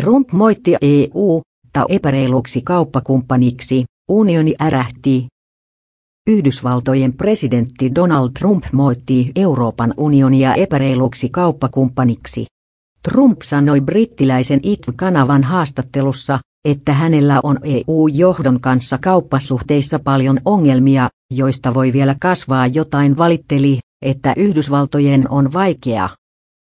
Trump moitti EU, ta epäreiluksi kauppakumppaniksi, unioni ärähti. Yhdysvaltojen presidentti Donald Trump moitti Euroopan unionia epäreiluksi kauppakumppaniksi. Trump sanoi brittiläisen ITV-kanavan haastattelussa, että hänellä on EU-johdon kanssa kauppasuhteissa paljon ongelmia, joista voi vielä kasvaa jotain valitteli, että Yhdysvaltojen on vaikea